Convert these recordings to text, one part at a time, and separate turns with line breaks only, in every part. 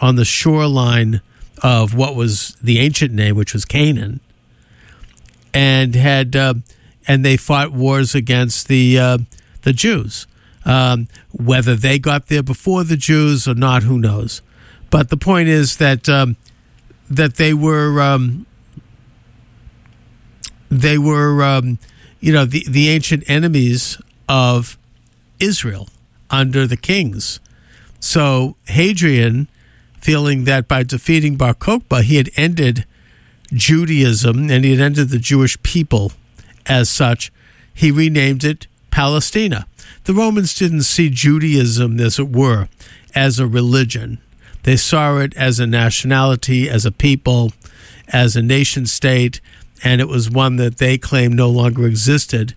on the shoreline of what was the ancient name, which was Canaan, and had uh, and they fought wars against the uh, the Jews. Um, whether they got there before the Jews or not, who knows? But the point is that um, that they were um, they were um, you know the the ancient enemies of Israel under the kings. So Hadrian, feeling that by defeating Bar Kokhba, he had ended Judaism and he had ended the Jewish people as such, he renamed it Palestina. The Romans didn't see Judaism, as it were, as a religion. They saw it as a nationality, as a people, as a nation state, and it was one that they claimed no longer existed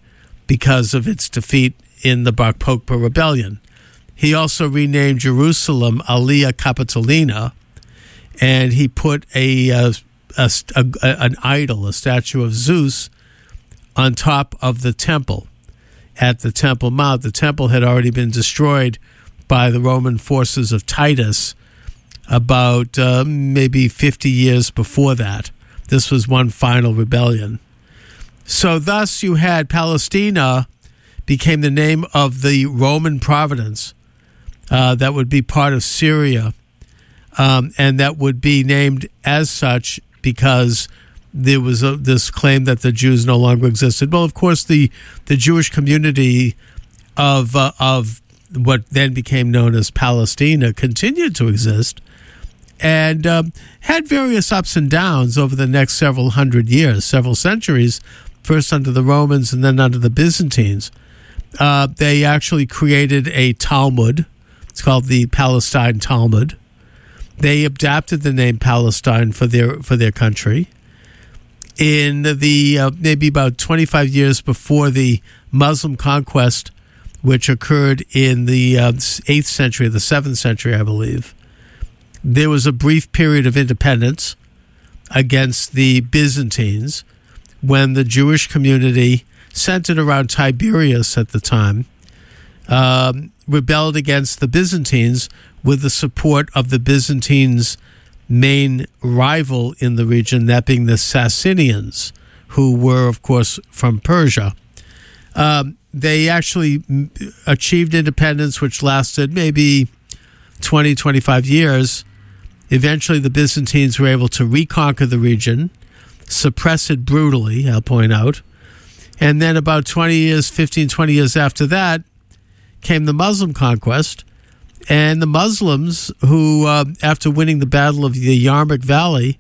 because of its defeat in the Bar Kokhba rebellion. He also renamed Jerusalem Aelia Capitolina, and he put a, a, a, a, an idol, a statue of Zeus, on top of the temple at the Temple Mount. The temple had already been destroyed by the Roman forces of Titus about uh, maybe 50 years before that. This was one final rebellion. So, thus, you had Palestina became the name of the Roman province uh, that would be part of Syria, um, and that would be named as such because there was a, this claim that the Jews no longer existed. Well, of course, the the Jewish community of uh, of what then became known as Palestina continued to exist and um, had various ups and downs over the next several hundred years, several centuries, first under the Romans and then under the Byzantines. Uh, they actually created a Talmud. It's called the Palestine Talmud. They adapted the name Palestine for their for their country in the uh, maybe about 25 years before the Muslim conquest, which occurred in the uh, 8th century, the 7th century, I believe, there was a brief period of independence against the Byzantines when the Jewish community, centered around Tiberias at the time, um, rebelled against the Byzantines with the support of the Byzantines' main rival in the region, that being the Sassanians, who were, of course, from Persia. Um, they actually achieved independence, which lasted maybe 20, 25 years. Eventually, the Byzantines were able to reconquer the region, suppress it brutally, I'll point out. And then, about 20 years, 15, 20 years after that, came the Muslim conquest and the Muslims who, uh, after winning the Battle of the Yarmouk Valley,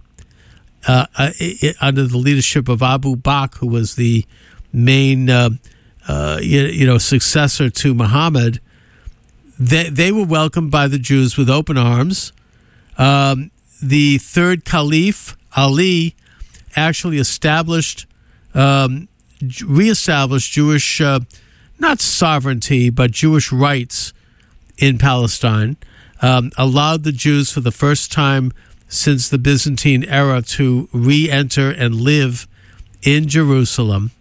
uh, uh, it, under the leadership of Abu Bakr, who was the main, uh, uh, you, you, know, successor to Muhammad, they, they were welcomed by the Jews with open arms. Um, the third caliph, Ali, actually established, um, reestablished Jewish, uh, not sovereignty, but Jewish rights in Palestine, um, allowed the Jews for the first time since the Byzantine era to re enter and live in Jerusalem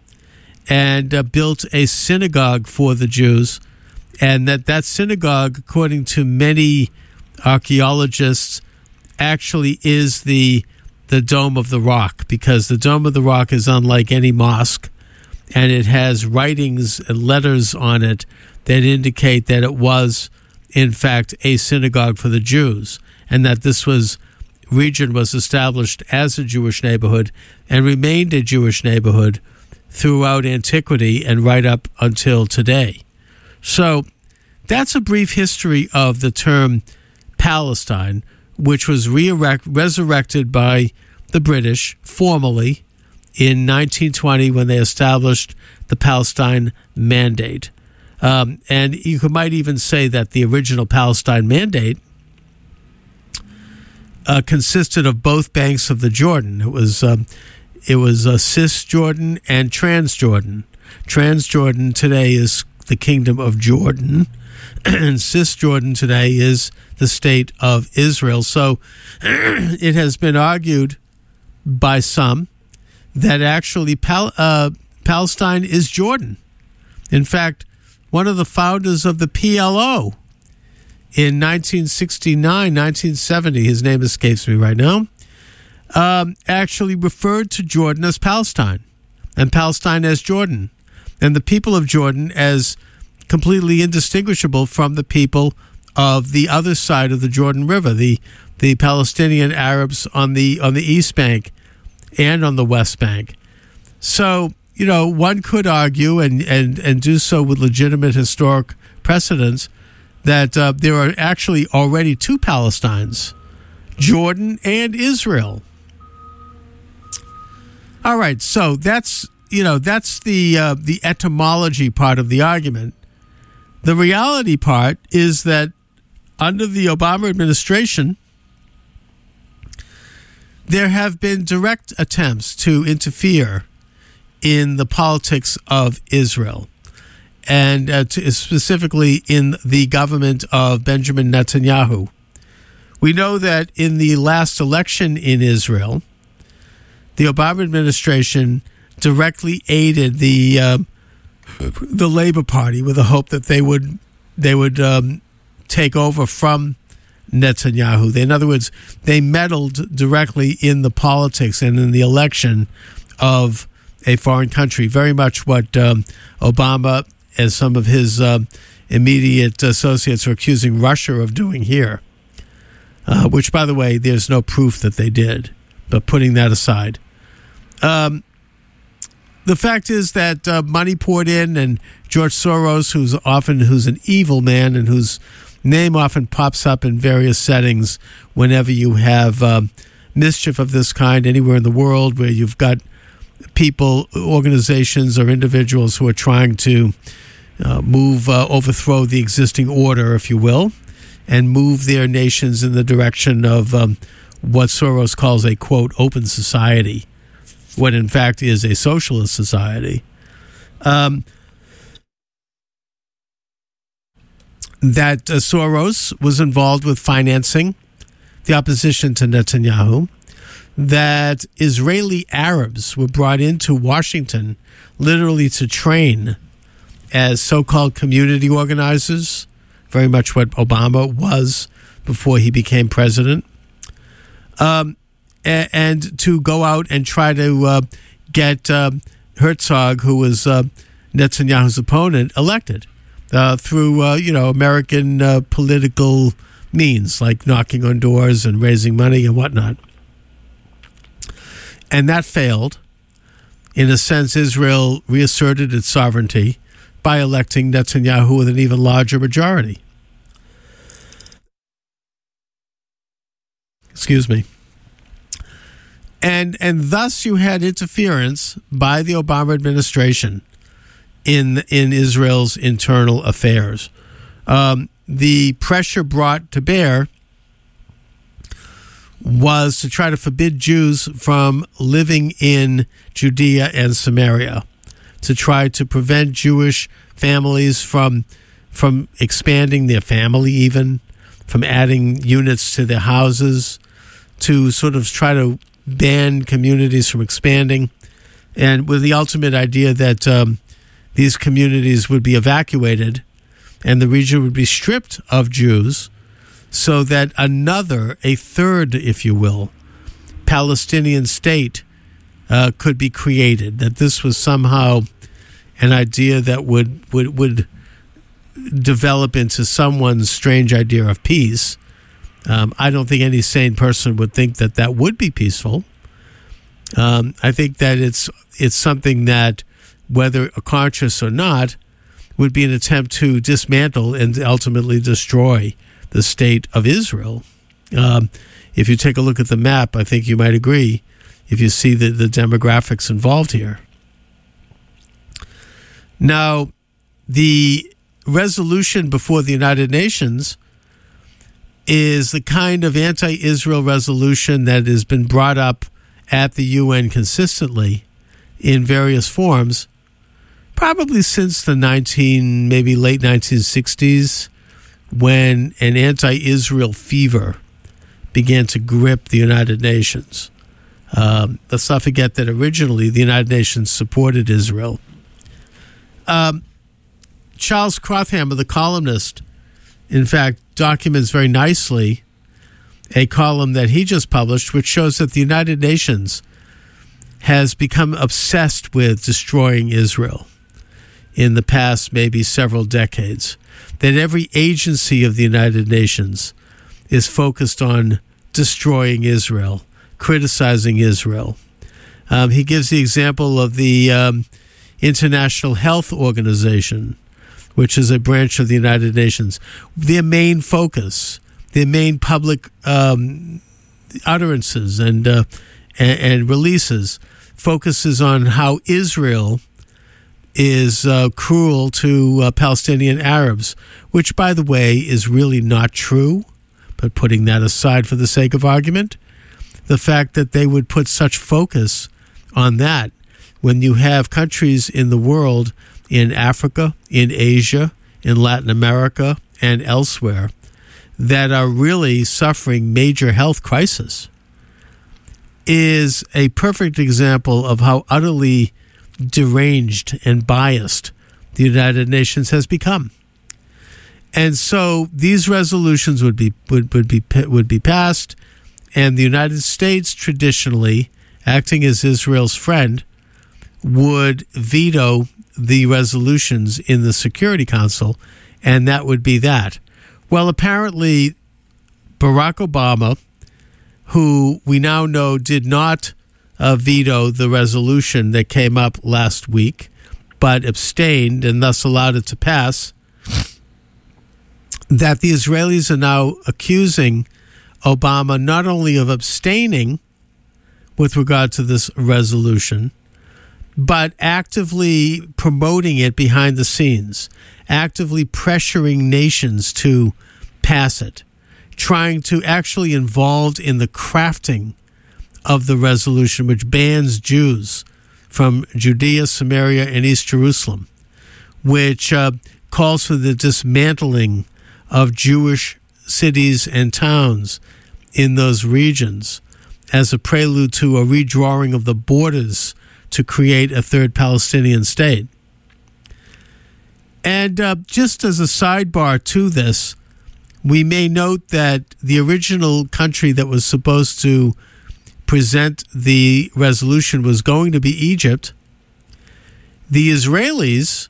and uh, built a synagogue for the Jews. And that, that synagogue, according to many archaeologists, actually is the the Dome of the Rock because the Dome of the Rock is unlike any mosque and it has writings and letters on it that indicate that it was in fact, a synagogue for the Jews, and that this was region was established as a Jewish neighborhood and remained a Jewish neighborhood throughout antiquity and right up until today. So that's a brief history of the term Palestine, which was resurrected by the British formally in 1920 when they established the Palestine Mandate. Um, and you might even say that the original Palestine Mandate uh, consisted of both banks of the Jordan. It was um, it was uh, Cisjordan and Transjordan. Transjordan today is the Kingdom of Jordan, and Cisjordan today is the state of Israel. So it has been argued by some that actually Pal- uh, Palestine is Jordan. In fact, one of the founders of the PLO in 1969, 1970, his name escapes me right now, um, actually referred to Jordan as Palestine and Palestine as Jordan and the people of Jordan as completely indistinguishable from the people of the other side of the Jordan River, the the Palestinian Arabs on the on the East Bank and on the West Bank. So, you know, one could argue and, and, and do so with legitimate historic precedents that uh, there are actually already two Palestines, Jordan and Israel. All right, so that's you know that's the uh, the etymology part of the argument. The reality part is that under the Obama administration, there have been direct attempts to interfere in the politics of Israel, and uh, to, specifically in the government of Benjamin Netanyahu. We know that in the last election in Israel, the Obama administration directly aided the uh, the Labor Party with the hope that they would they would um, take over from Netanyahu. They, in other words, they meddled directly in the politics and in the election of a foreign country. Very much what um, Obama and some of his uh, immediate associates are accusing Russia of doing here. Uh, which, by the way, there's no proof that they did. But putting that aside, um, the fact is that uh, money poured in, and George Soros, who's often who's an evil man and whose name often pops up in various settings whenever you have um, mischief of this kind anywhere in the world, where you've got people, organizations, or individuals who are trying to uh, move, uh, overthrow the existing order, if you will, and move their nations in the direction of um, what Soros calls a quote open society what in fact is a socialist society. Um, that uh, Soros was involved with financing the opposition to Netanyahu, that Israeli Arabs were brought into Washington literally to train as so called community organizers, very much what Obama was before he became president. Um, and, to go out and try to uh, get uh, Herzog, who was uh, Netanyahu's opponent, elected uh, through uh, you know American uh, political means like knocking on doors and raising money and whatnot. And that failed. In a sense, Israel reasserted its sovereignty by electing Netanyahu with an even larger majority. Excuse me and and thus you had interference by the Obama administration in in Israel's internal affairs. Um, the pressure brought to bear was to try to forbid Jews from living in Judea and Samaria, to try to prevent Jewish families from from expanding their family, even from adding units to their houses, to sort of try to ban communities from expanding, and with the ultimate idea that um, these communities would be evacuated and the region would be stripped of Jews so that another, a third, if you will, Palestinian state uh, could be created. That this was somehow an idea that would, would, would develop into someone's strange idea of peace um, I don't think any sane person would think that that would be peaceful. Um, I think that it's it's something that, whether conscious or not, would be an attempt to dismantle and ultimately destroy the state of Israel. Um, if you take a look at the map, I think you might agree. If you see the, the demographics involved here. Now, the resolution before the United Nations is the kind of anti Israel resolution that has been brought up at the UN consistently in various forms, probably since the 19, maybe late 1960s, when an anti Israel fever began to grip the United Nations. Um, let's not forget that originally the United Nations supported Israel. Um, Charles Krauthammer, the columnist, in fact, documents very nicely a column that he just published, which shows that the United Nations has become obsessed with destroying Israel in the past maybe several decades. That every agency of the United Nations is focused on destroying Israel, criticizing Israel. Um, he gives the example of the um, International Health Organization, which is a branch of the United Nations. Their main focus, their main public um, utterances and, uh, and, and releases focuses on how Israel is uh, cruel to uh, Palestinian Arabs, which, by the way, is really not true. But putting that aside for the sake of argument, the fact that they would put such focus on that when you have countries in the world, in Africa, in Asia, in Latin America, and elsewhere, that are really suffering major health crisis, is a perfect example of how utterly deranged and biased the United Nations has become. And so these resolutions would be would, would be would be passed, and the United States traditionally, acting as Israel's friend, would veto the resolutions in the Security Council, and that would be that. Well, apparently, Barack Obama, who we now know did not uh, veto the resolution that came up last week, but abstained and thus allowed it to pass. That the Israelis are now accusing Obama not only of abstaining with regard to this resolution, but actively promoting it behind the scenes, actively pressuring nations to pass it, trying to actually involved in the crafting of the resolution, which bans Jews from Judea, Samaria, and East Jerusalem, which uh, calls for the dismantling of Jewish cities and towns in those regions as a prelude to a redrawing of the borders to create a third Palestinian state. And uh, just as a sidebar to this, we may note that the original country that was supposed to present the resolution was going to be Egypt. The Israelis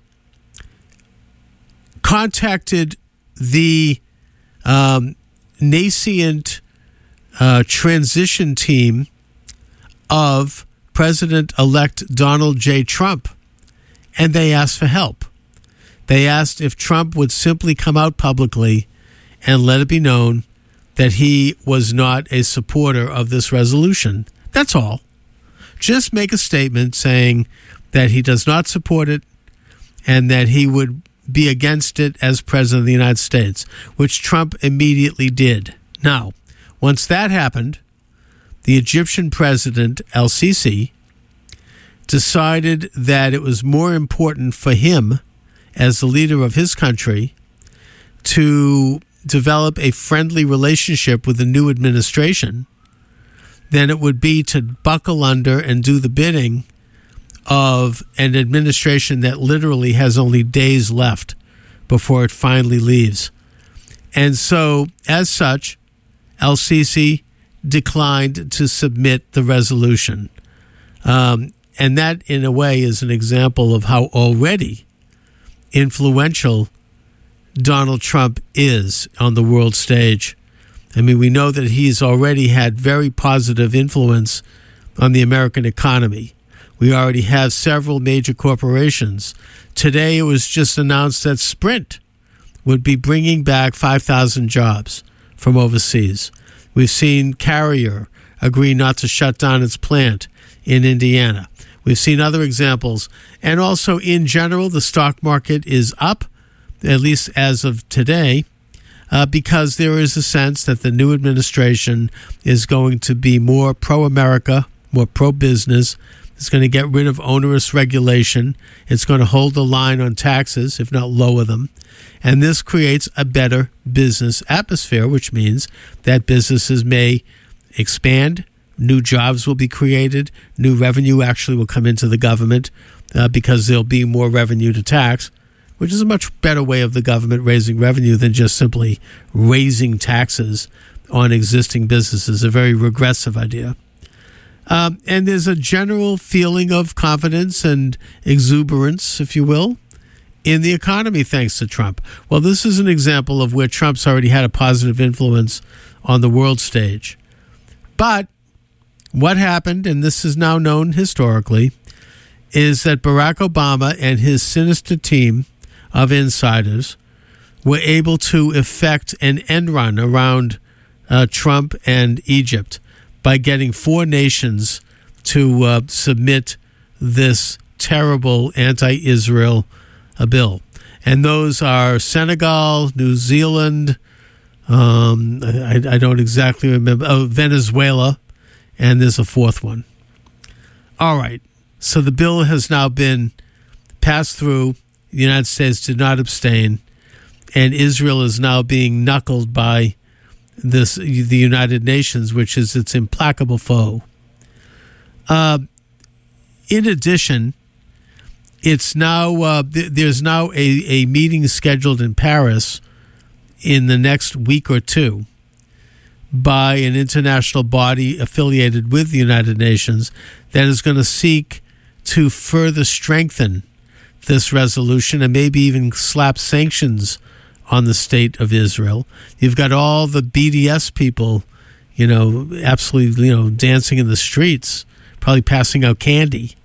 contacted the um, nascent uh, transition team of President elect Donald J. Trump, and they asked for help. They asked if Trump would simply come out publicly and let it be known that he was not a supporter of this resolution. That's all. Just make a statement saying that he does not support it and that he would be against it as president of the United States, which Trump immediately did. Now, once that happened, the Egyptian president, El Sisi, decided that it was more important for him, as the leader of his country, to develop a friendly relationship with the new administration than it would be to buckle under and do the bidding of an administration that literally has only days left before it finally leaves. And so, as such, El Sisi declined to submit the resolution. Um, and that, in a way, is an example of how already influential Donald Trump is on the world stage. I mean, we know that he's already had very positive influence on the American economy. We already have several major corporations. Today, it was just announced that Sprint would be bringing back 5,000 jobs from overseas. We've seen Carrier agree not to shut down its plant in Indiana. We've seen other examples. And also, in general, the stock market is up at least as of today, uh, because there is a sense that the new administration is going to be more pro America, more pro business. It's going to get rid of onerous regulation. It's going to hold the line on taxes, if not lower them. And this creates a better business atmosphere, which means that businesses may expand, new jobs will be created, new revenue actually will come into the government uh, because there'll be more revenue to tax which is a much better way of the government raising revenue than just simply raising taxes on existing businesses, a very regressive idea. Um, and there's a general feeling of confidence and exuberance, if you will, in the economy thanks to Trump. Well, this is an example of where Trump's already had a positive influence on the world stage. But what happened, and this is now known historically, is that Barack Obama and his sinister team of insiders were able to effect an end run around uh, Trump and Egypt by getting four nations to uh, submit this terrible anti Israel uh, bill. And those are Senegal, New Zealand, um, I, I, don't exactly remember, oh, Venezuela, and there's a fourth one. All right. So the bill has now been passed through. The United States did not abstain, and Israel is now being knuckled by this the United Nations, which is its implacable foe. Uh, in addition, it's now uh, th- there's now a, a meeting scheduled in Paris in the next week or two by an international body affiliated with the United Nations that is going to seek to further strengthen this resolution and maybe even slap sanctions on the state of Israel. You've got all the BDS people, you know, absolutely, you know, dancing in the streets, probably passing out candy.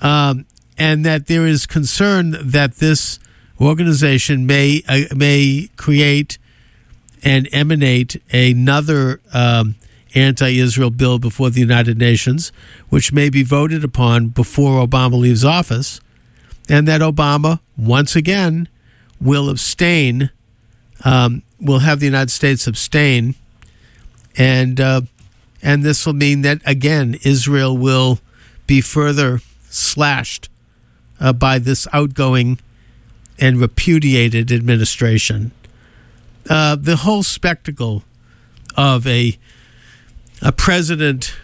Um, and that there is concern that this organization may uh, may create and emanate another um, anti-Israel bill before the United Nations, which may be voted upon before Obama leaves office, and that Obama once again will abstain, um, will have the United States abstain, and uh, and this will mean that again Israel will be further slashed uh, by this outgoing and repudiated administration. Uh, the whole spectacle of a a president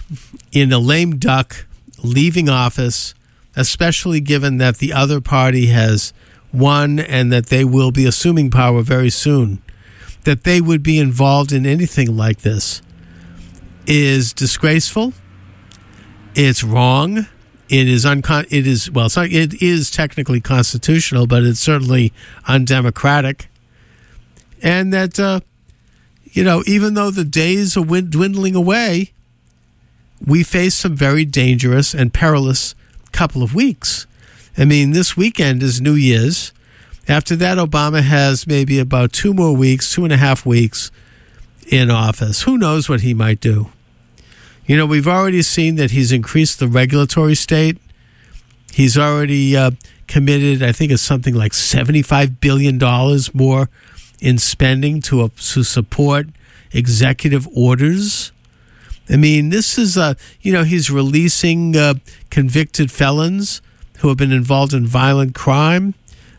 in a lame duck leaving office, especially given that the other party has won and that they will be assuming power very soon, that they would be involved in anything like this is disgraceful. It's wrong. It is uncon. It is well. It's not, it is technically constitutional, but it's certainly undemocratic. And that uh, you know, even though the days are dwindling away, we face some very dangerous and perilous couple of weeks. I mean, this weekend is New Year's. After that, Obama has maybe about two more weeks, two and a half weeks in office. Who knows what he might do? You know, we've already seen that he's increased the regulatory state. He's already uh, committed, I think it's something like $75 billion more in spending to, uh, to support executive orders. I mean, this is, uh, you know, he's releasing uh, convicted felons who have been involved in violent crime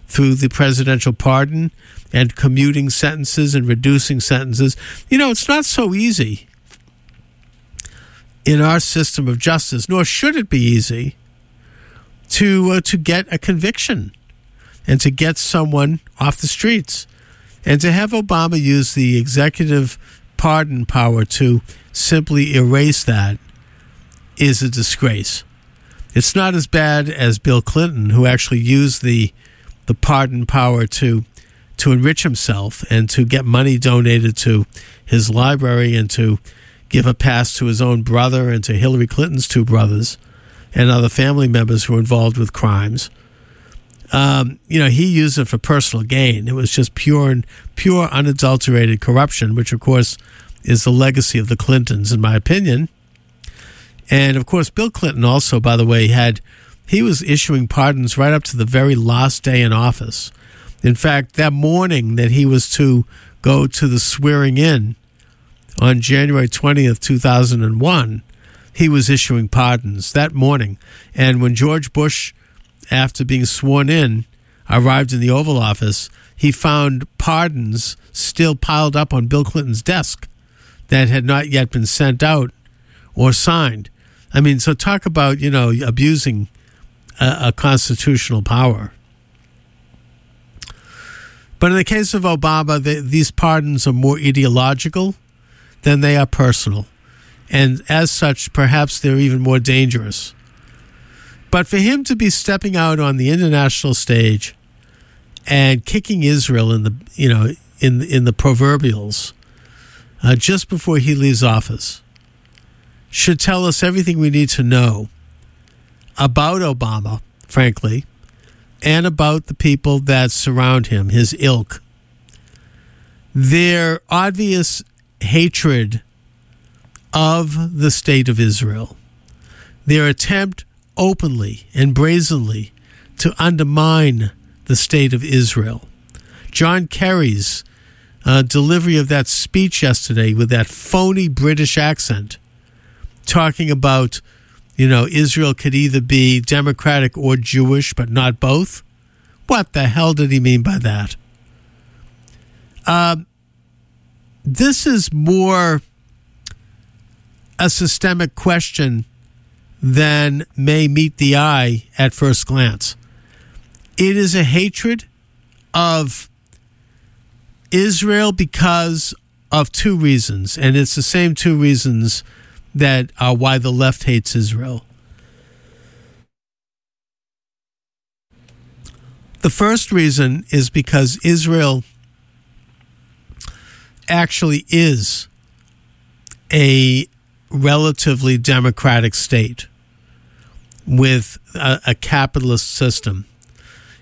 through the presidential pardon and commuting sentences and reducing sentences. You know, it's not so easy in our system of justice, nor should it be easy to uh, to get a conviction and to get someone off the streets and to have Obama use the executive pardon power to simply erase that is a disgrace. It's not as bad as Bill Clinton, who actually used the the pardon power to to enrich himself and to get money donated to his library and to give a pass to his own brother and to Hillary Clinton's two brothers and other family members who were involved with crimes. Um, you know, he used it for personal gain. It was just pure pure, unadulterated corruption, which of course is the legacy of the Clintons, in my opinion. And of course, Bill Clinton also, by the way, had he was issuing pardons right up to the very last day in office. In fact, that morning that he was to go to the swearing in on January 20th, 2001, he was issuing pardons that morning. And when George Bush, after being sworn in, arrived in the Oval Office, he found pardons still piled up on Bill Clinton's desk that had not yet been sent out or signed. I mean, so talk about, you know, abusing a, a constitutional power. But in the case of Obama, the, these pardons are more ideological than they are personal. And as such, perhaps they're even more dangerous. But for him to be stepping out on the international stage and kicking Israel in the you know in in the proverbials uh, just before he leaves office should tell us everything we need to know about Obama, frankly, and about the people that surround him, his ilk. Their obvious hatred of the state of Israel, their attempt openly and brazenly to undermine the state of Israel. John Kerry's uh, delivery of that speech yesterday with that phony British accent, talking about, you know, Israel could either be democratic or Jewish, but not both. What the hell did he mean by that? Um, this is more a systemic question than may meet the eye at first glance. It is a hatred of Israel because of two reasons, and it's the same two reasons that are why the left hates Israel. The first reason is because Israel actually is a relatively democratic state with a, a, capitalist system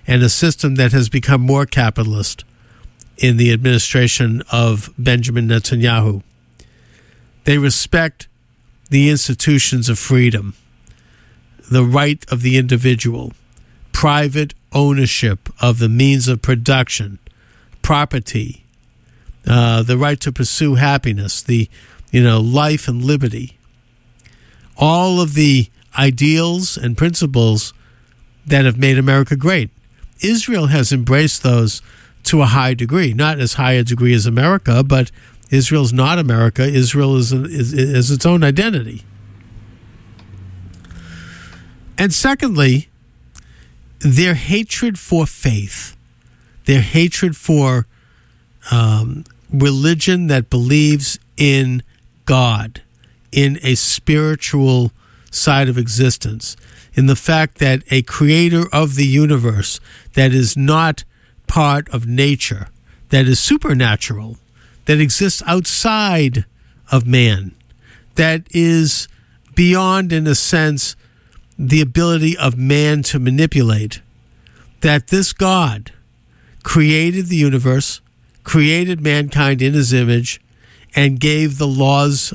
and a system that has become more capitalist in the administration of Benjamin Netanyahu. They respect the institutions of freedom, the right of the individual, private ownership of the means of production, property, uh, the right to pursue happiness, the you know life and liberty. All of the ideals and principles that have made America great. Israel has embraced those to a high degree, not as high a degree as America, but Israel's not America. Israel is, is, is its own identity. And secondly, their hatred for faith, their hatred for um, religion that believes in God, in a spiritual side of existence, in the fact that a creator of the universe that is not part of nature, that is supernatural, that exists outside of man, that is beyond, in a sense, the ability of man to manipulate, that this God created the universe, created mankind in his image, and gave the laws,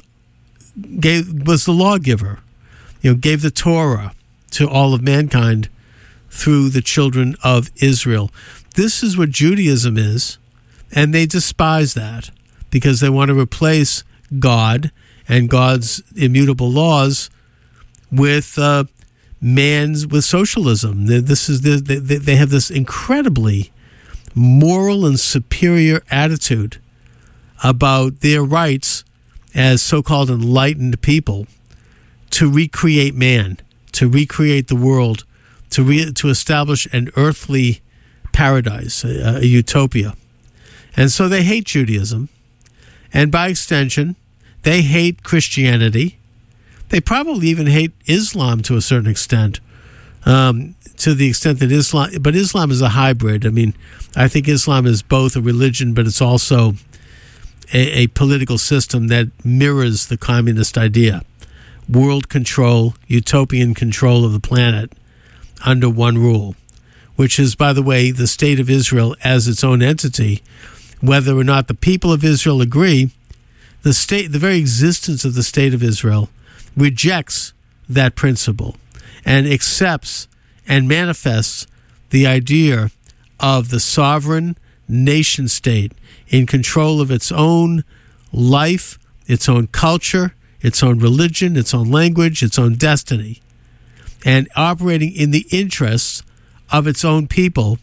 gave, was the lawgiver you know, gave the Torah to all of mankind through the children of Israel. This is what Judaism is, and they despise that because they want to replace God and God's immutable laws with uh, man's with socialism. This is the, they, they have this incredibly moral and superior attitude about their rights as so-called enlightened people to recreate man, to recreate the world, to re- to establish an earthly paradise, a, a utopia. And so they hate Judaism, and by extension, they hate Christianity. They probably even hate Islam to a certain extent, um, to the extent that Islam, but Islam is a hybrid. I mean, I think Islam is both a religion, but it's also a, a political system that mirrors the communist idea world control, utopian control of the planet under one rule, which is, by the way, the state of Israel as its own entity. Whether or not the people of Israel agree, the state, the very existence of the state of Israel, rejects that principle and accepts and manifests the idea of the sovereign nation state in control of its own life, its own culture, its own religion, its own language, its own destiny, and operating in the interests of its own people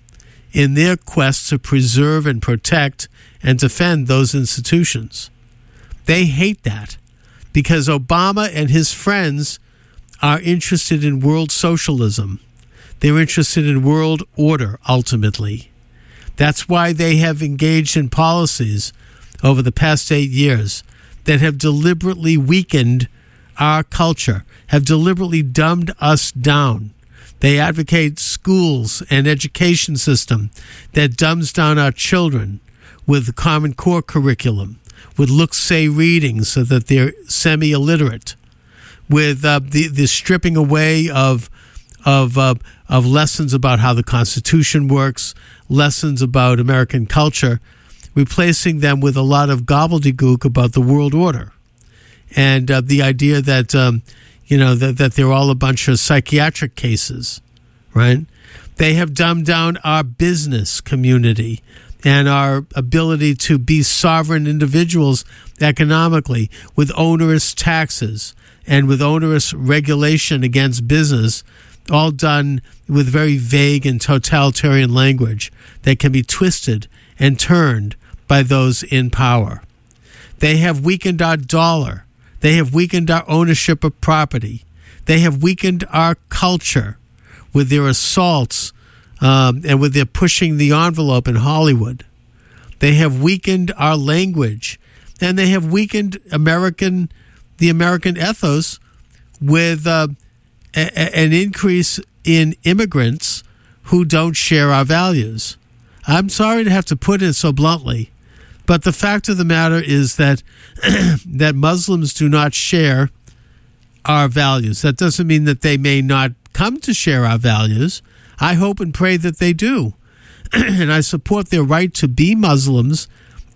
in their quest to preserve and protect and defend those institutions. They hate that because Obama and his friends are interested in world socialism. They're interested in world order ultimately. That's why they have engaged in policies over the past eight years that have deliberately weakened our culture, have deliberately dumbed us down. They advocate schools and education system that dumbs down our children with the Common Core curriculum, with look say reading so that they're semi illiterate, with uh, the, the stripping away of of uh, of lessons about how the Constitution works, lessons about American culture, replacing them with a lot of gobbledygook about the world order, and uh, the idea that um, you know that that they're all a bunch of psychiatric cases, right? They have dumbed down our business community and our ability to be sovereign individuals economically with onerous taxes and with onerous regulation against business, all done with very vague and totalitarian language that can be twisted and turned by those in power. They have weakened our dollar. They have weakened our ownership of property. They have weakened our culture with their assaults um, and with their pushing the envelope in Hollywood. They have weakened our language, and they have weakened American, the American ethos, with uh, a, an increase in immigrants who don't share our values. I'm sorry to have to put it so bluntly, but the fact of the matter is that that Muslims do not share our values. That doesn't mean that they may not come to share our values. I hope and pray that they do. and I support their right to be Muslims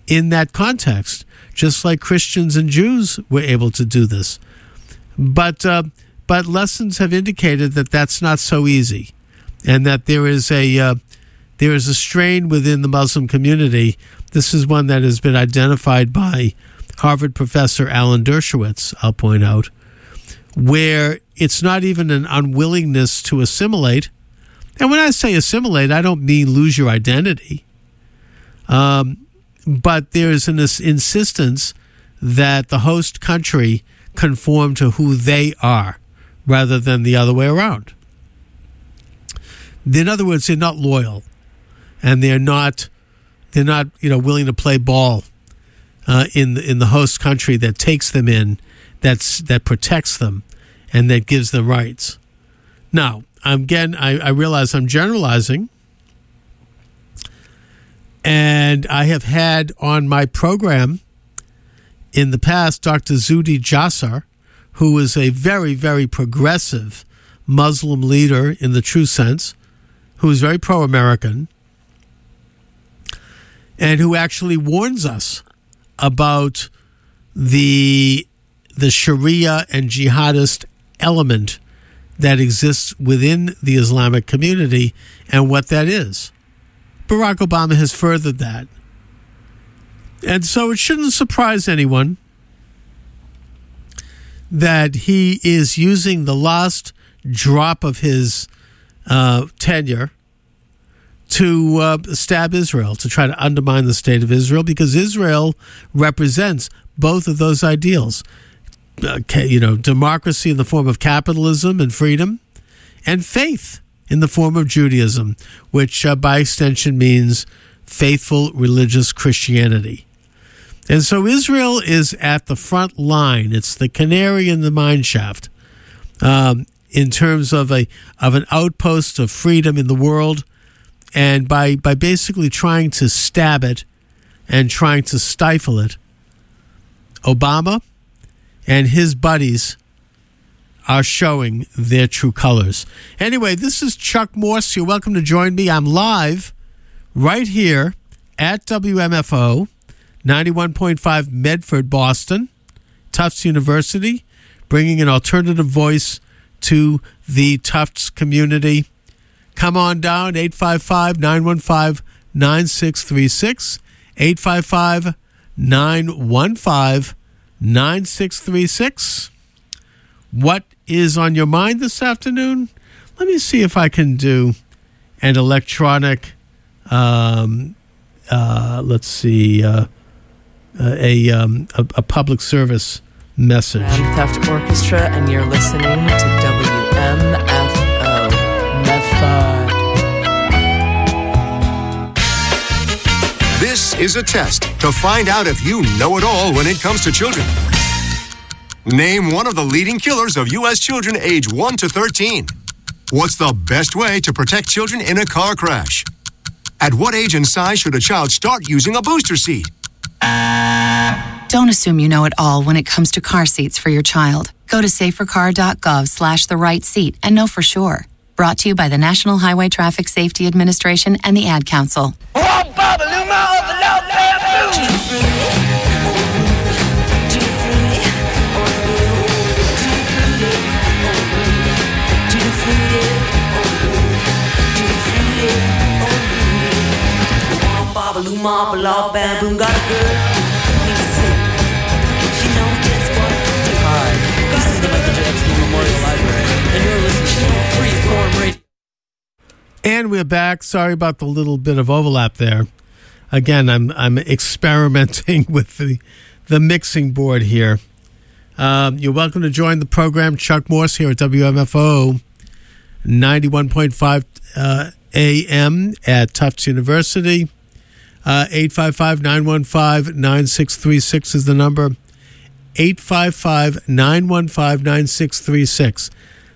in that context, just like Christians and Jews were able to do this. But uh, but lessons have indicated that that's not so easy, and that there is a uh, there is a strain within the Muslim community. This is one that has been identified by Harvard professor Alan Dershowitz. I'll point out where it's not even an unwillingness to assimilate and when I say assimilate, I don't mean lose your identity. Um, but there's an insistence that the host country conform to who they are rather than the other way around. In other words, they're not loyal and they're not they're not you know willing to play ball uh, in the, in the host country that takes them in that's that protects them and that gives them rights. Now, again, I, I realize I'm generalizing. And I have had on my program in the past Dr. Zuhdi Jasser, who is a very, very progressive Muslim leader in the true sense, who is very pro American, and who actually warns us about the the Sharia and jihadist element that exists within the Islamic community and what that is. Barack Obama has furthered that. And so it shouldn't surprise anyone that he is using the last drop of his uh, tenure to uh, stab Israel, to try to undermine the state of Israel, because Israel represents both of those ideals uh, you know, democracy in the form of capitalism and freedom, and faith in the form of Judaism, which uh, by extension means faithful religious Christianity. And so Israel is at the front line. It's the canary in the mine shaft um, in terms of a of an outpost of freedom in the world, and by by basically trying to stab it and trying to stifle it, Obama and his buddies are showing their true colors. Anyway, this is Chuck Morse. You're welcome to join me. I'm live right here at WMFO 91.5 Medford, Boston, Tufts University, bringing an alternative voice to the Tufts community. Come on down, 855 915 9636. 855 915 9636. What is on your mind this afternoon? Let me see if I can do an electronic, um, uh, let's see, uh, a, um, a, a, public service message.
Theft Orchestra, and you're listening to WMFO Medford.
This is a test to find out if you know it all when it comes to children. Name one of the leading killers of U.S. children age 1 to 13. What's the best way to protect children in a car crash? At what age and size should a child start using a booster seat?
Don't assume you know it all when it comes to car seats for your child. Go to safercar.gov slash the right seat and know for sure. Brought to you by the National Highway Traffic Safety Administration and the Ad Council.
Hi, this is the Michael J. Epstein Memorial Library, and you're listening.
And we're back. Sorry about the little bit of overlap there. Again, I'm I'm experimenting with the the mixing board here. Um, you're welcome to join the program. Chuck Morse here at WMFO 91.5 uh, AM at Tufts University. Uh, 855 915 9636 is the number. 855 915 9636.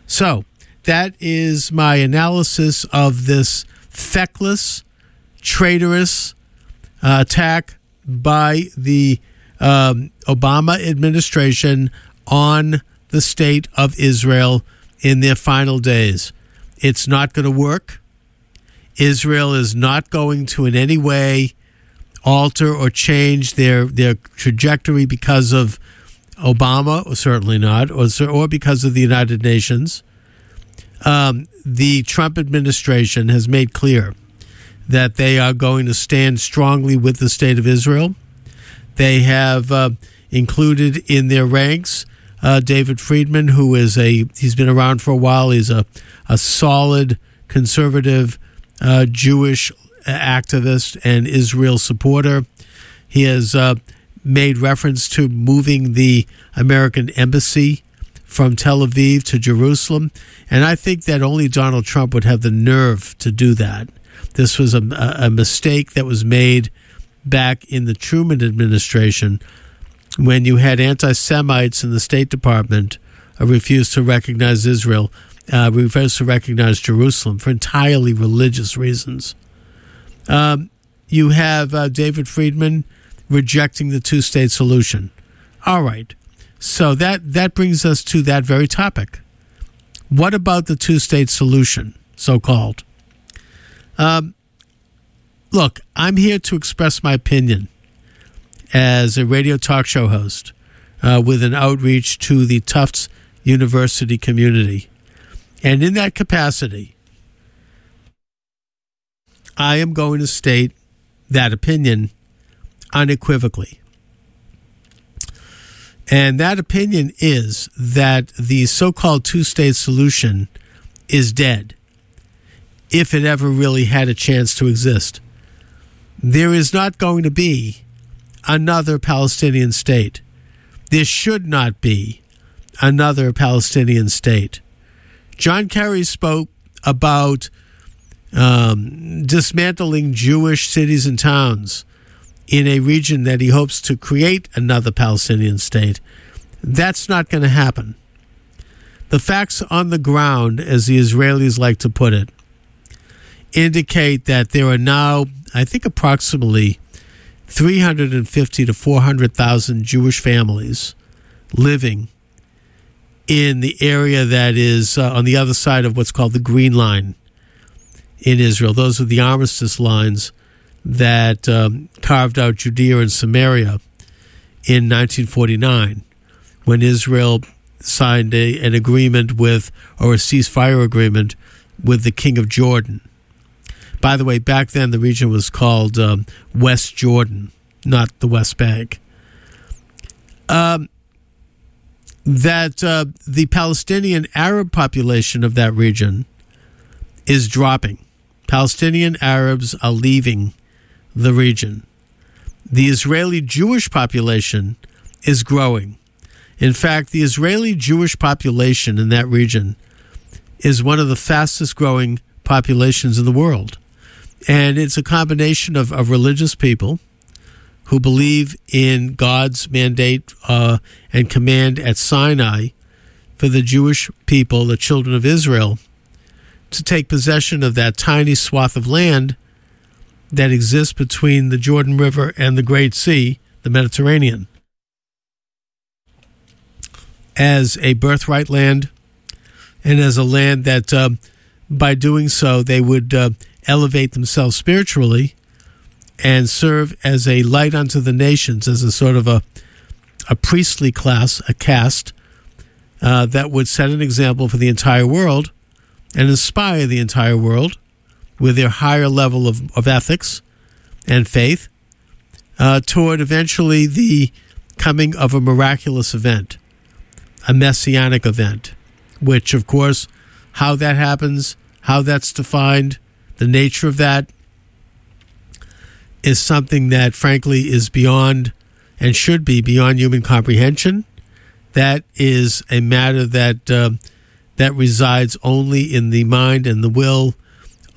So, that is my analysis of this feckless, traitorous uh, attack by the um, Obama administration on the state of Israel in their final days. It's not going to work. Israel is not going to in any way alter or change their their trajectory because of Obama, certainly not, or or because of the United Nations. Um, the Trump administration has made clear that they are going to stand strongly with the state of Israel. They have uh, included in their ranks uh, David Friedman, who is a he's been around for a while. He's a a solid conservative uh, Jewish activist and Israel supporter. He has uh, made reference to moving the American embassy from Tel Aviv to Jerusalem. And I think that only Donald Trump would have the nerve to do that. This was a, a mistake that was made back in the Truman administration when you had anti Semites in the State Department uh, refuse to recognize Israel, uh, refuse to recognize Jerusalem for entirely religious reasons. Um, you have uh, David Friedman rejecting the two state solution. All right. So that, that brings us to that very topic. What about the two state solution, so called? Um, look, I'm here to express my opinion as a radio talk show host uh, with an outreach to the Tufts University community. And in that capacity, I am going to state that opinion unequivocally. And that opinion is that the so called two state solution is dead, if it ever really had a chance to exist. There is not going to be another Palestinian state. There should not be another Palestinian state. John Kerry spoke about um, dismantling Jewish cities and towns in a region that he hopes to create another Palestinian state. That's not going to happen. The facts on the ground, as the Israelis like to put it, indicate that there are now, I think, approximately 350 to 400,000 Jewish families living in the area that is uh, on the other side of what's called the Green Line in Israel. Those are the armistice lines that um, carved out Judea and Samaria in 1949 when Israel signed a, an agreement with, or a ceasefire agreement with the King of Jordan. By the way, back then the region was called um, West Jordan, not the West Bank. Um, that uh, the Palestinian Arab population of that region is dropping. Palestinian Arabs are leaving the region. The Israeli Jewish population is growing. In fact, the Israeli Jewish population in that region is one of the fastest growing populations in the world. And it's a combination of, of religious people who believe in God's mandate uh, and command at Sinai for the Jewish people, the children of Israel, to take possession of that tiny swath of land that exists between the Jordan River and the Great Sea, the Mediterranean, as a birthright land and as a land that, uh, by doing so, they would uh, elevate themselves spiritually and serve as a light unto the nations, as a sort of a, a priestly class, a caste uh, that would set an example for the entire world and inspire the entire world with their higher level of, of ethics and faith uh, toward eventually the coming of a miraculous event, a messianic event, which, of course, how that happens, how that's defined, the nature of that is something that, frankly, is beyond and should be beyond human comprehension. That is a matter that uh, that resides only in the mind and the will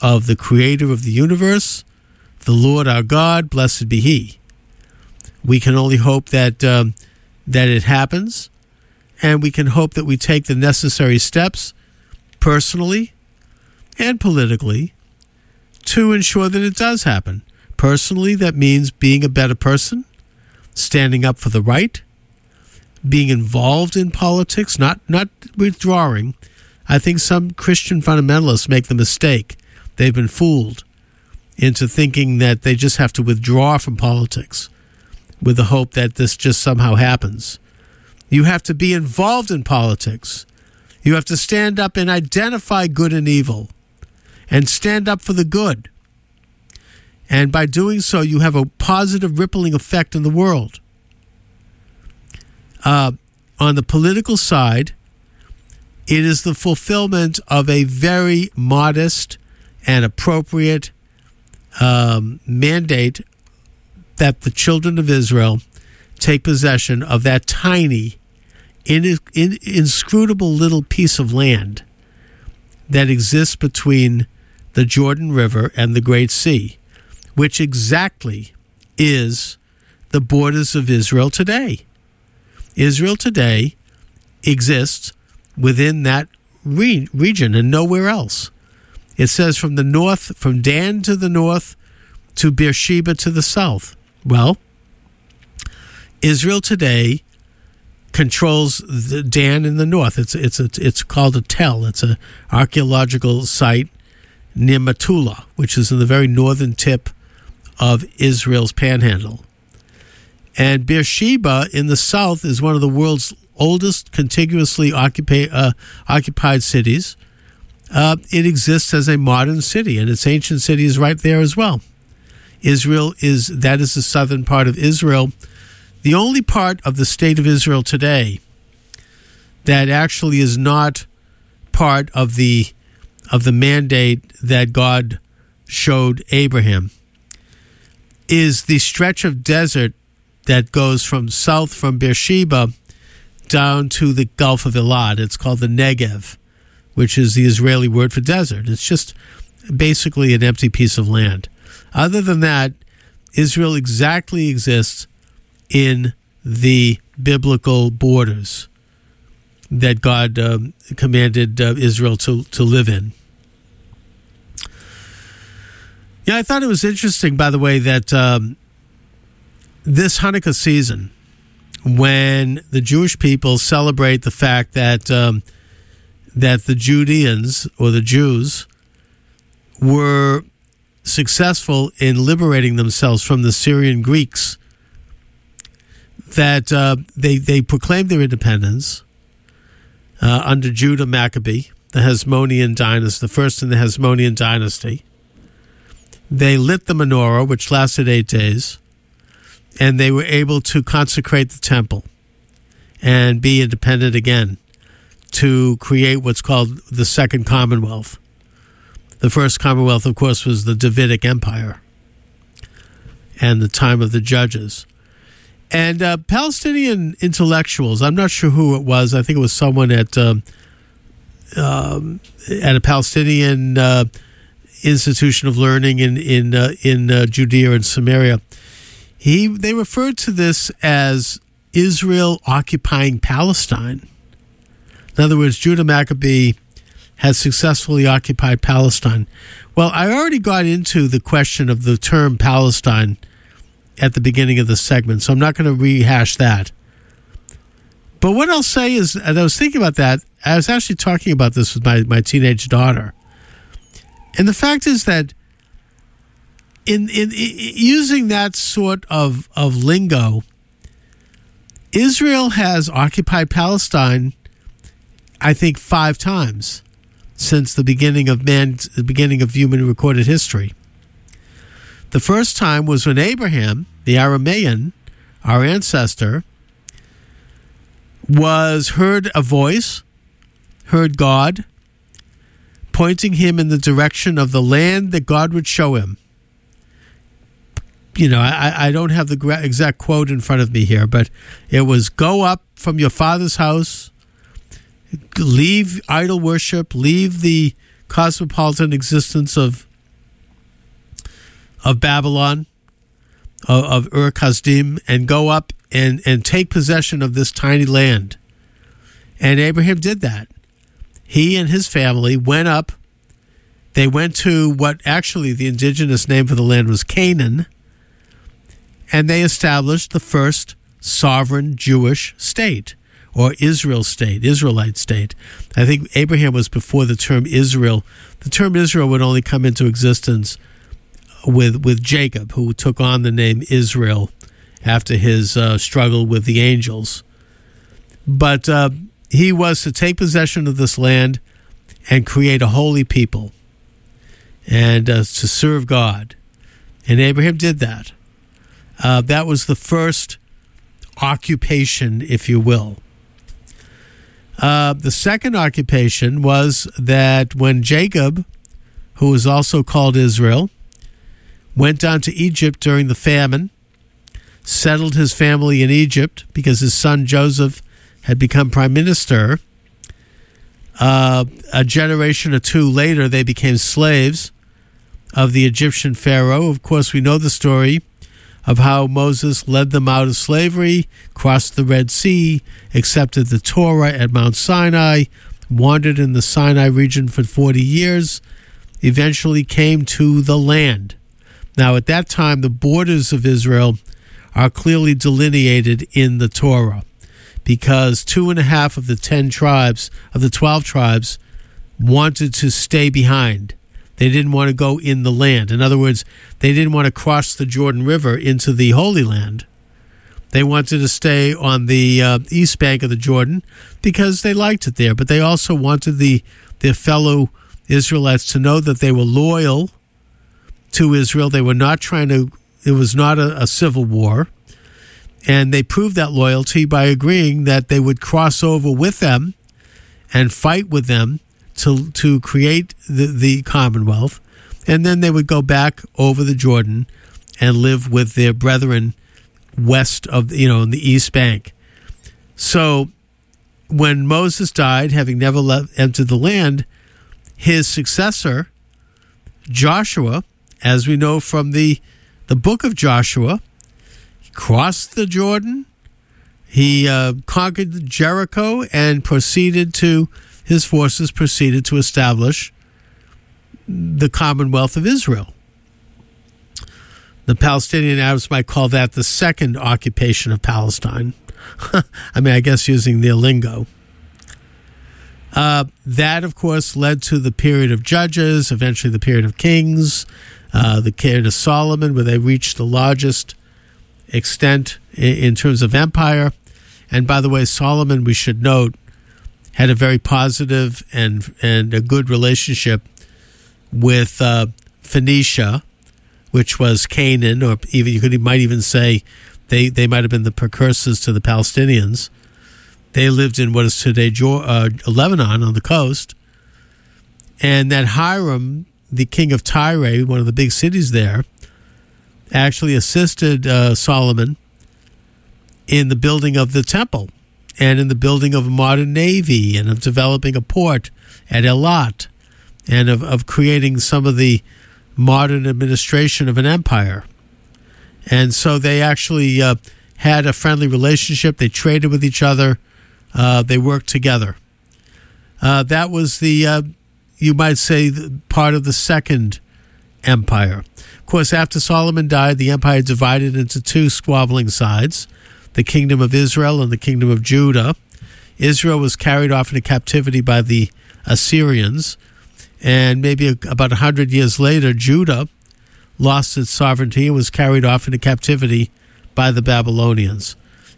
of the Creator of the universe, the Lord our God. Blessed be He. We can only hope that um, that it happens, and we can hope that we take the necessary steps, personally and politically, to ensure that it does happen. Personally, that means being a better person, standing up for the right, being involved in politics, not not withdrawing. I think some Christian fundamentalists make the mistake. They've been fooled into thinking that they just have to withdraw from politics with the hope that this just somehow happens. You have to be involved in politics. You have to stand up and identify good and evil and stand up for the good. And by doing so, you have a positive rippling effect in the world. Uh, on the political side, it is the fulfillment of a very modest and appropriate um, mandate that the children of Israel take possession of that tiny, in, in, inscrutable little piece of land that exists between the Jordan River and the Great Sea, which exactly is the borders of Israel today. Israel today exists within that re- region and nowhere else. It says from the north, from Dan to the north to Beersheba to the south. Well, Israel today controls the Dan in the north. It's it's a, it's called a tell. It's an archaeological site near Metula, which is in the very northern tip of Israel's panhandle. And Beersheba in the south is one of the world's oldest contiguously occupa- uh, occupied cities. Uh, it exists as a modern city, and its ancient city is right there as well. Israel is that is the southern part of Israel, the only part of the state of Israel today that actually is not part of the of the mandate that God showed Abraham is the stretch of desert that goes from south from Beersheba down to the Gulf of Elat. It's called the Negev, which is the Israeli word for desert. It's just basically an empty piece of land. Other than that, Israel exactly exists in the biblical borders that God um, commanded uh, Israel to, to live in. Yeah, I thought it was interesting, by the way, that um, this Hanukkah season, when the Jewish people celebrate the fact that um, that the Judeans or the Jews were successful in liberating themselves from the Syrian Greeks, that uh, they they proclaimed their independence uh, under Judah Maccabee, the Hasmonean dynasty, the first in the Hasmonean dynasty. They lit the menorah, which lasted eight days, and they were able to consecrate the temple and be independent again to create what's called the Second Commonwealth. The first Commonwealth, of course, was the Davidic Empire and the time of the judges. And uh, Palestinian intellectuals, I'm not sure who it was. I think it was someone at um, um, at a Palestinian uh, institution of learning in in uh, in uh, Judea and Samaria. He they referred to this as Israel occupying Palestine. In other words, Judah Maccabee has successfully occupied Palestine. Well, I already got into the question of the term Palestine at the beginning of the segment, so I'm not going to rehash that. But what I'll say is, and I was thinking about that, I was actually talking about this with my, my teenage daughter. And the fact is that in, in, in using that sort of, of lingo, Israel has occupied Palestine, I think, five times since the beginning of man, the beginning of human recorded history. The first time was when Abraham, the Aramaean, our ancestor, was heard a voice, heard God, pointing him in the direction of the land that God would show him. You know, I, I don't have the exact quote in front of me here, but it was go up from your father's house, leave idol worship, leave the cosmopolitan existence of of Babylon, of, of Ur Kasdim, and go up and, and take possession of this tiny land. And Abraham did that. He and his family went up. They went to what actually the indigenous name for the land was Canaan, and they established the first sovereign Jewish state or Israel state, Israelite state. I think Abraham was before the term Israel. The term Israel would only come into existence with with Jacob, who took on the name Israel after his uh, struggle with the angels. But uh, he was to take possession of this land and create a holy people and uh, to serve God. And Abraham did that. Uh, that was the first occupation, if you will. Uh, the second occupation was that when Jacob, who was also called Israel, went down to Egypt during the famine, settled his family in Egypt because his son Joseph had become prime minister. Uh, a generation or two later, they became slaves of the Egyptian Pharaoh. Of course, we know the story of how Moses led them out of slavery, crossed the Red Sea, accepted the Torah at Mount Sinai, wandered in the Sinai region for 40 years, eventually came to the land. Now, at that time, the borders of Israel are clearly delineated in the Torah because two and a half of the 10 tribes, of the 12 tribes, wanted to stay behind. They didn't want to go in the land. In other words, they didn't want to cross the Jordan River into the Holy Land. They wanted to stay on the uh, east bank of the Jordan because they liked it there, but they also wanted the their fellow Israelites to know that they were loyal to Israel. They were not trying to, it was not a, a civil war. And they proved that loyalty by agreeing that they would cross over with them and fight with them to, to create the, the Commonwealth. And then they would go back over the Jordan and live with their brethren west of, you know, in the East Bank. So when Moses died, having never left, entered the land, his successor, Joshua, as we know from the the book of Joshua, crossed the Jordan, he uh, conquered Jericho, and proceeded to his forces proceeded to establish the Commonwealth of Israel. The Palestinian Arabs might call that the second occupation of Palestine. I mean, I guess using their lingo. Uh, that, of course, led to the period of judges, eventually the period of kings, uh, the period of Solomon, where they reached the largest extent in, in terms of empire. And by the way, Solomon, we should note, had a very positive and and a good relationship with uh, Phoenicia, which was Canaan, or even you could you might even say they they might have been the precursors to the Palestinians. They lived in what is today uh, Lebanon on the coast, and that Hiram, the king of Tyre, one of the big cities there, actually assisted uh, Solomon in the building of the temple and in the building of a modern navy and of developing a port at Elat and of, of creating some of the modern administration of an empire. And so they actually uh, had a friendly relationship. They traded with each other. Uh, they worked together. Uh, that was the, uh, you might say, part of the second empire. Of course, after Solomon died, the empire divided into two squabbling sides the kingdom of Israel and the kingdom of Judah. Israel was carried off into captivity by the Assyrians, and maybe about a hundred years later, Judah lost its sovereignty and was carried off into captivity by the Babylonians.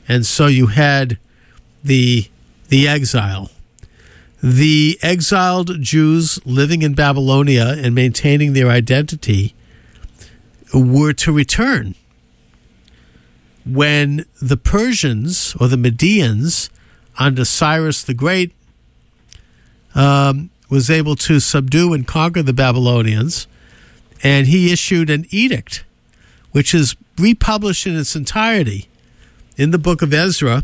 And so you had the the exile. The exiled Jews living in Babylonia and maintaining their identity were to return when the Persians or the Medians under Cyrus the Great um, was able to subdue and conquer the Babylonians, and he issued an edict, which is republished in its entirety in the book of Ezra,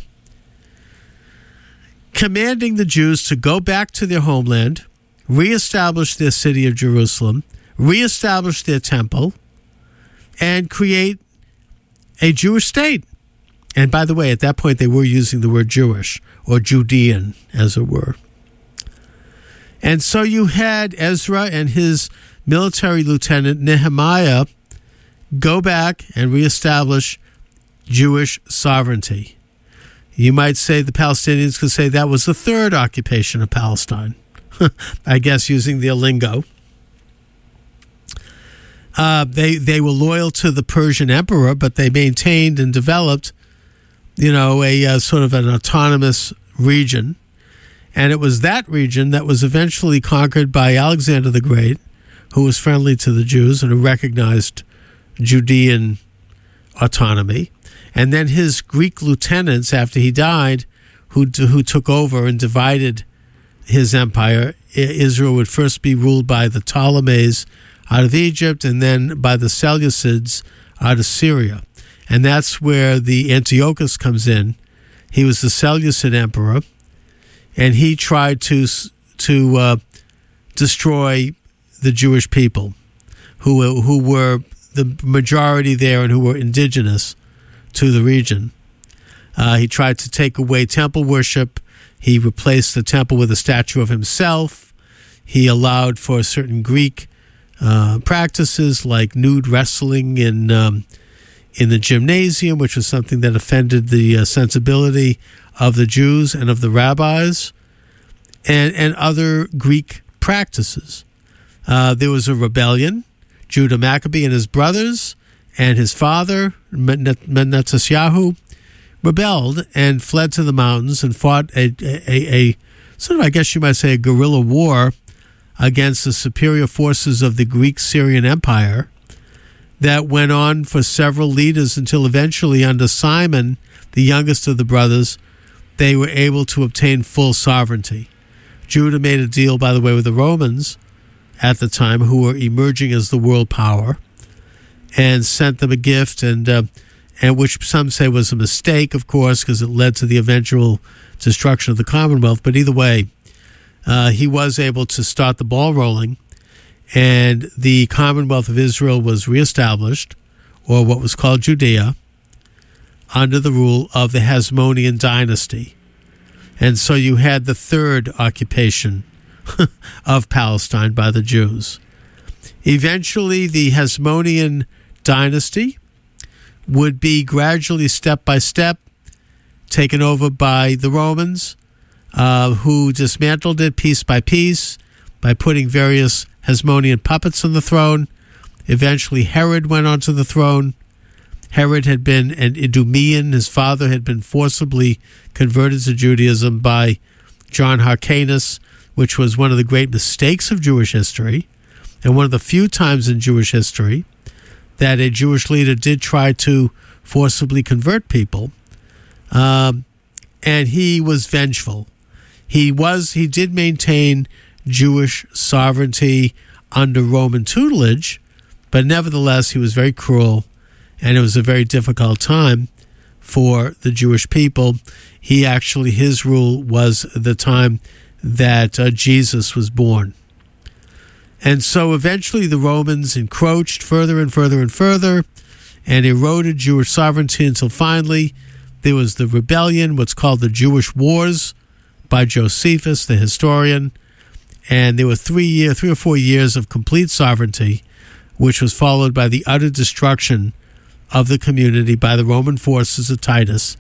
commanding the Jews to go back to their homeland, reestablish their city of Jerusalem, reestablish their temple, and create a Jewish state. And by the way, at that point, they were using the word Jewish or Judean, as it were. And so you had Ezra and his military lieutenant Nehemiah go back and reestablish Jewish sovereignty. You might say the Palestinians could say that was the third occupation of Palestine, I guess using their lingo. Uh, they they were loyal to the Persian emperor, but they maintained and developed, you know, a uh, sort of an autonomous region, and it was that region that was eventually conquered by Alexander the Great, who was friendly to the Jews and who recognized Judean autonomy, and then his Greek lieutenants after he died, who who took over and divided his empire. Israel would first be ruled by the Ptolemies out of Egypt and then by the Seleucids out of Syria. And that's where the Antiochus comes in. He was the Seleucid emperor, and he tried to to uh, destroy the Jewish people, who who were the majority there and who were indigenous to the region. Uh, he tried to take away temple worship. He replaced the temple with a statue of himself. He allowed for a certain Greek uh, practices like nude wrestling in um, in the gymnasium, which was something that offended the uh, sensibility of the Jews and of the rabbis, and and other Greek practices. Uh, there was a rebellion. Judah Maccabee and his brothers and his father Matityahu rebelled and fled to the mountains and fought a, a, a sort of, I guess you might say, a guerrilla war against the superior forces of the Greek Syrian Empire that went on for several leaders until eventually, under Simon, the youngest of the brothers, they were able to obtain full sovereignty. Judah made a deal, by the way, with the Romans at the time, who were emerging as the world power, and sent them a gift, and uh, and which some say was a mistake, of course, because it led to the eventual destruction of the Commonwealth. But either way, uh, he was able to start the ball rolling, and the Commonwealth of Israel was reestablished, or what was called Judea, under the rule of the Hasmonean dynasty. And so you had the third occupation of Palestine by the Jews. Eventually, the Hasmonean dynasty would be gradually, step by step, taken over by the Romans uh, who dismantled it piece by piece by putting various Hasmonean puppets on the throne. Eventually, Herod went onto the throne. Herod had been an Idumean. His father had been forcibly converted to Judaism by John Hyrcanus, which was one of the great mistakes of Jewish history, and one of the few times in Jewish history that a Jewish leader did try to forcibly convert people. Um, and he was vengeful. He was he did maintain Jewish sovereignty under Roman tutelage, but nevertheless he was very cruel, and it was a very difficult time for the Jewish people. He actually his rule was the time that uh, Jesus was born. And so eventually the Romans encroached further and further and further and eroded Jewish sovereignty until finally there was the rebellion, what's called the Jewish Wars by Josephus, the historian. And there were three year, three or four years of complete sovereignty, which was followed by the utter destruction of the community by the Roman forces of Titus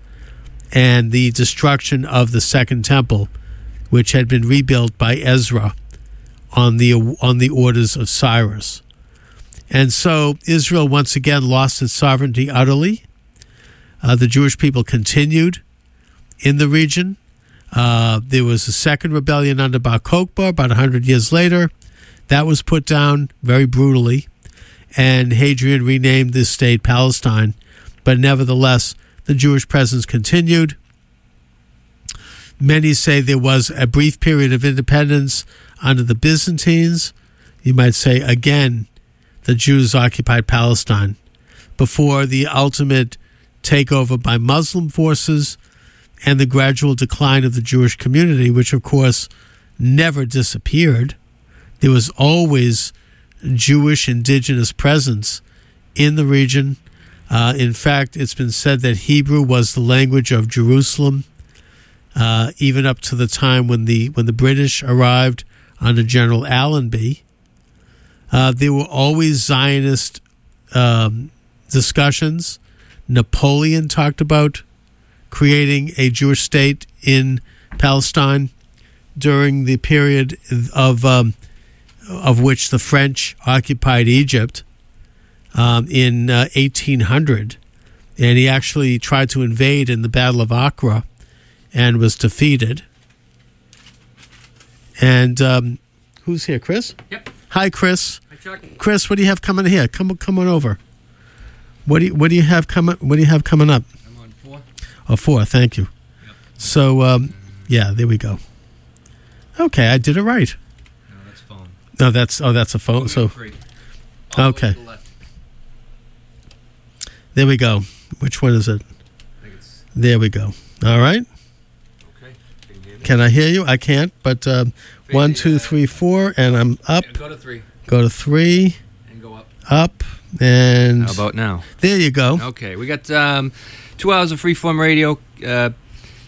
and the destruction of the Second Temple, which had been rebuilt by Ezra on the on the orders of Cyrus. And so Israel once again lost its sovereignty utterly. Uh, the Jewish people continued in the region. Uh, there was a second rebellion under Bar Kokhba about 100 years later. That was put down very brutally, and Hadrian renamed this state Palestine. But nevertheless, the Jewish presence continued. Many say there was a brief period of independence under the Byzantines. You might say, again, the Jews occupied Palestine before the ultimate takeover by Muslim forces and the gradual decline of the Jewish community, which of course never disappeared. There was always Jewish indigenous presence in the region. Uh, in fact, it's been said that Hebrew was the language of Jerusalem, uh, even up to the time when the when the British arrived under General Allenby. Uh, there were always Zionist um, discussions. Napoleon talked about creating a Jewish state in Palestine during the period of um, of which the French occupied Egypt um, in uh, 1800, and he actually tried to invade in the Battle of Acre and was defeated. And um, who's here, Chris?
Yep.
Hi, Chris.
Hi, Chuck.
Chris, what do you have coming here? Come come on over. What do you What do you have coming What do you have coming up?
I'm four.
Oh, four. Thank you. So, um, yeah, there we go. Okay, I did it right.
No, that's phone.
No, that's oh, that's a phone. So
Three. All the way
Okay.
the
there we go. Which one is it?
I think it's
There we go. All right.
okay. Can you hear me?
Can I hear you? I can't. But um, one, two, three, four, and I'm up.
Go to three
Go to three,
and go up.
up, and
How about now?
there you go.
Okay, we got um, two hours of freeform radio, uh,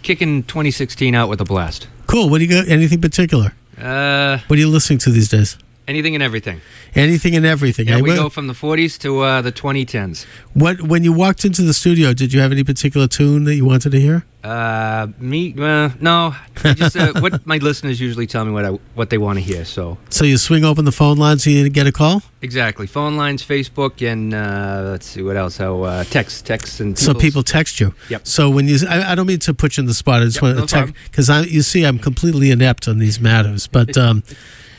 kicking 2016 out with a blast.
Cool. What do you got? Anything particular?
Uh,
What are you listening to these days?
Anything and everything.
Anything and everything.
Yeah, we go from the 40s to uh, the 2010s.
What when you walked into the studio, did you have any particular tune that you wanted to hear?
Uh, me? Uh, no. Just uh, what my listeners usually tell me what I what they want to hear. So
So you swing open the phone lines and you get a call.
exactly, phone lines, Facebook, and uh, let's see what else. Oh, uh, text, text, and
So people text you.
Yep.
So when you, I, I don't mean to put you in the spot. I just
Yep,
want to
no
text because I, you see, I'm completely inept on these matters. But um,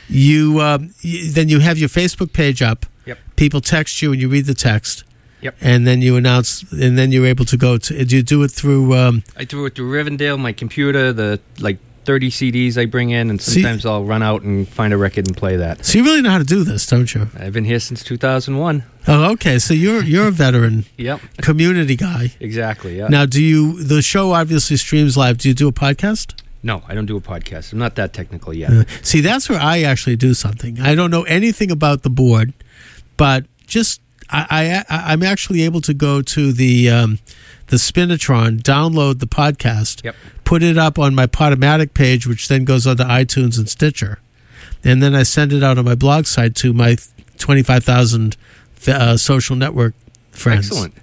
you, um, you, then you have your Facebook page up.
Yep.
People text you and you read the text.
Yep.
And then you announce, and then you're able to go to. Do you do it through? Um,
I threw it through Rivendell, my computer, the like 30 CDs I bring in, and
See-
sometimes I'll run out and find a record and play that.
so you really know how to do this, don't you?
I've been here since 2001.
Oh, okay. So you're you're a veteran
Yep,
community guy.
exactly. Yeah.
Now, do you? The show obviously streams live. Do you do a podcast?
No, I don't do a podcast. I'm not that technical yet.
Uh, See, that's where I actually do something. I don't know anything about the board, but just I, I I'm actually able to go to the um, the Spinitron, download the podcast,
Yep.
put it up on my Podomatic page, which then goes onto iTunes and Stitcher, and then I send it out on my blog site to my twenty five thousand uh, social network friends.
Excellent.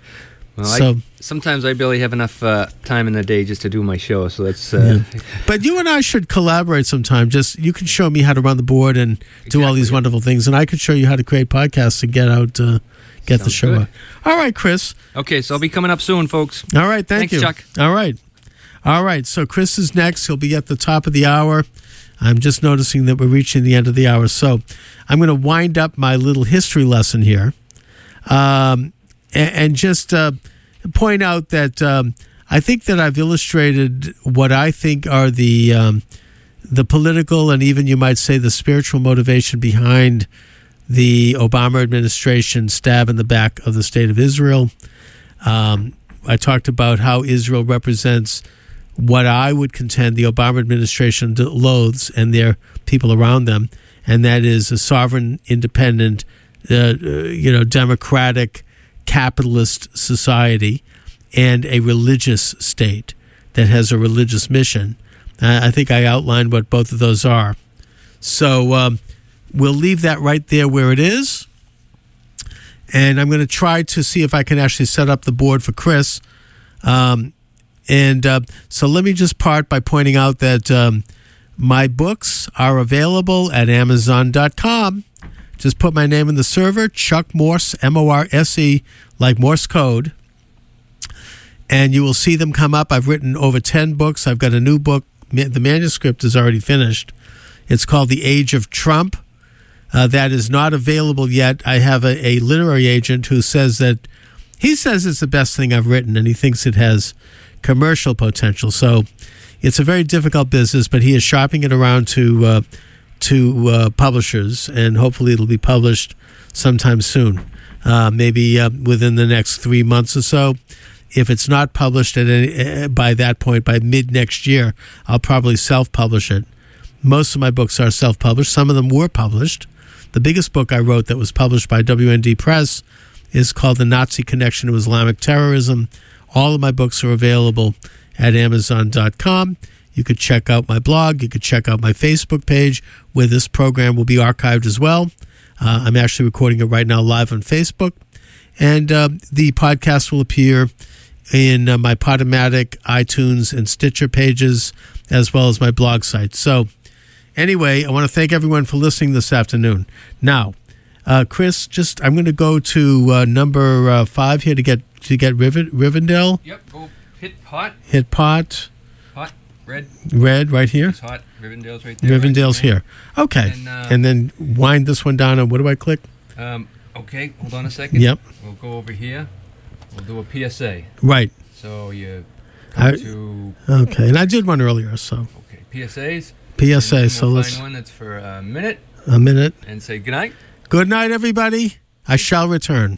Well,
So-
I, sometimes I barely have enough uh, time in the day just to do my show, so that's uh,
But you and I should collaborate sometime. Just you can show me how to run the board and do all these wonderful things, and I could show you how to create podcasts and get out, uh, get the show
good.
out. All right, Chris.
okay. So I'll be coming up soon, folks.
All right, thank
Thanks,
you,
Chuck.
All right, all right. So Chris is next. He'll be at the top of the hour. I'm just noticing that we're reaching the end of the hour, so I'm going to wind up my little history lesson here, um, and, just uh, point out that um, I think that I've illustrated what I think are the um, the political and even you might say the spiritual motivation behind the Obama administration stab in the back of the state of Israel. Um, I talked about how Israel represents what I would contend the Obama administration loathes and their people around them, and that is a sovereign, independent, uh, uh, you know, democratic, capitalist society and a religious state that has a religious mission. I think I outlined what both of those are. So um, we'll leave that right there where it is. And I'm going to try to see if I can actually set up the board for Chris. Um, and uh, so let me just part by pointing out that um, my books are available at Amazon.com. Just put my name in the server, Chuck Morse, M O R S E, like Morse code and you will see them come up. I've written over 10 books. I've got a new book. The manuscript is already finished. It's called The Age of Trump. Uh, that is not available yet. I have a, a literary agent who says that he says it's the best thing I've written and he thinks it has commercial potential. So it's a very difficult business, but he is shopping it around to uh, to uh, publishers, and hopefully it'll be published sometime soon, uh, maybe uh, within the next three months or so. If it's not published at any, uh, by that point, by mid next year, I'll probably self publish it. Most of my books are self published. Some of them were published. The biggest book I wrote that was published by WND Press is called The Nazi Connection to Islamic Terrorism. All of my books are available at Amazon.com. You could check out my blog. You could check out my Facebook page where this program will be archived as well. Uh, I'm actually recording it right now live on Facebook. And uh, the podcast will appear in uh, my Podomatic, iTunes, and Stitcher pages, as well as my blog site. So, anyway, I want to thank everyone for listening this afternoon. Now, uh, Chris, just I'm going to go to uh, number uh, five here to get to get Riven, Rivendell
Yep. Go hit hot,
hit pot
red.
red right here.
It's hot. Rivendell's right there.
Rivendell's
right
here. Okay,
And, uh,
and then wind this one down. And what do I click?
Um, okay, hold on a second.
Yep.
We'll go over here. We'll do a PSA.
Right.
So you
I-
to
Okay, and I did one earlier. So
okay PSAs.
PSA.
And
So
we'll
let's
one that's for a minute
a minute.
and say goodnight.
Good night, everybody. I shall return.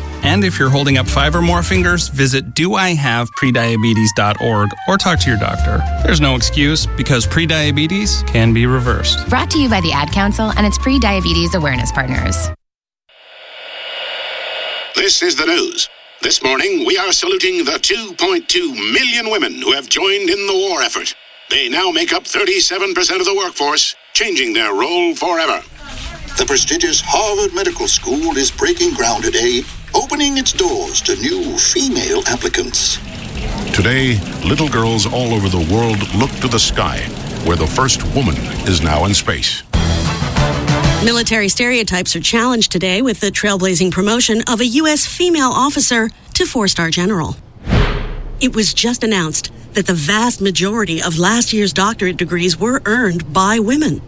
And if you're holding up five or more fingers, visit doihaveprediabetes.org or talk to your doctor. There's no excuse because prediabetes can be reversed.
Brought to you by the Ad Council and its pre diabetes awareness partners.
This is the news. This morning, we are saluting the 2.2 million women who have joined in the war effort. They now make up 37% of the workforce, changing their role forever.
The prestigious Harvard Medical School is breaking ground today, opening its doors to new female applicants.
Today, little girls all over the world look to the sky, where the first woman is now in space.
Military stereotypes are challenged today with the trailblazing promotion of a U.S. female officer to four star general. It was just announced that the vast majority of last year's doctorate degrees were earned by women.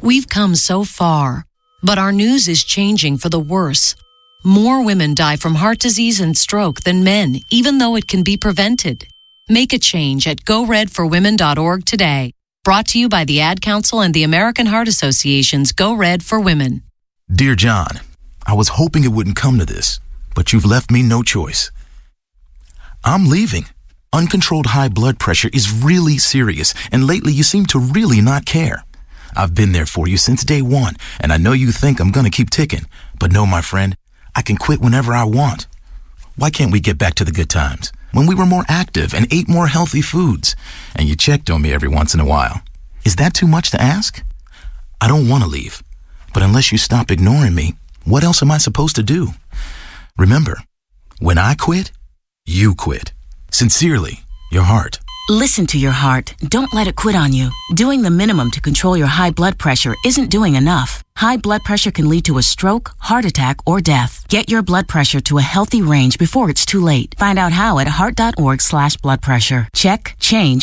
We've come so far, but our news is changing for the worse. More women die from heart disease and stroke than men, even though it can be prevented. Make a change at goredforwomen.org today. Brought to you by the Ad Council and the American Heart Association's Go Red for Women.
Dear John, I was hoping it wouldn't come to this, but you've left me no choice. I'm leaving. Uncontrolled high blood pressure is really serious, and lately you seem to really not care. I've been there for you since day one, and I know you think I'm gonna keep ticking, but no, my friend, I can quit whenever I want. Why can't we get back to the good times? When we were more active and ate more healthy foods, and you checked on me every once in a while. Is that too much to ask? I don't want to leave, but unless you stop ignoring me, what else am I supposed to do? Remember, when I quit, you quit. Sincerely, your heart.
Listen to your heart. Don't let it quit on you. Doing the minimum to control your high blood pressure isn't doing enough. High blood pressure can lead to a stroke, heart attack, or death. Get your blood pressure to a healthy range before it's too late. Find out how at heart.org slash blood pressure. Check, change,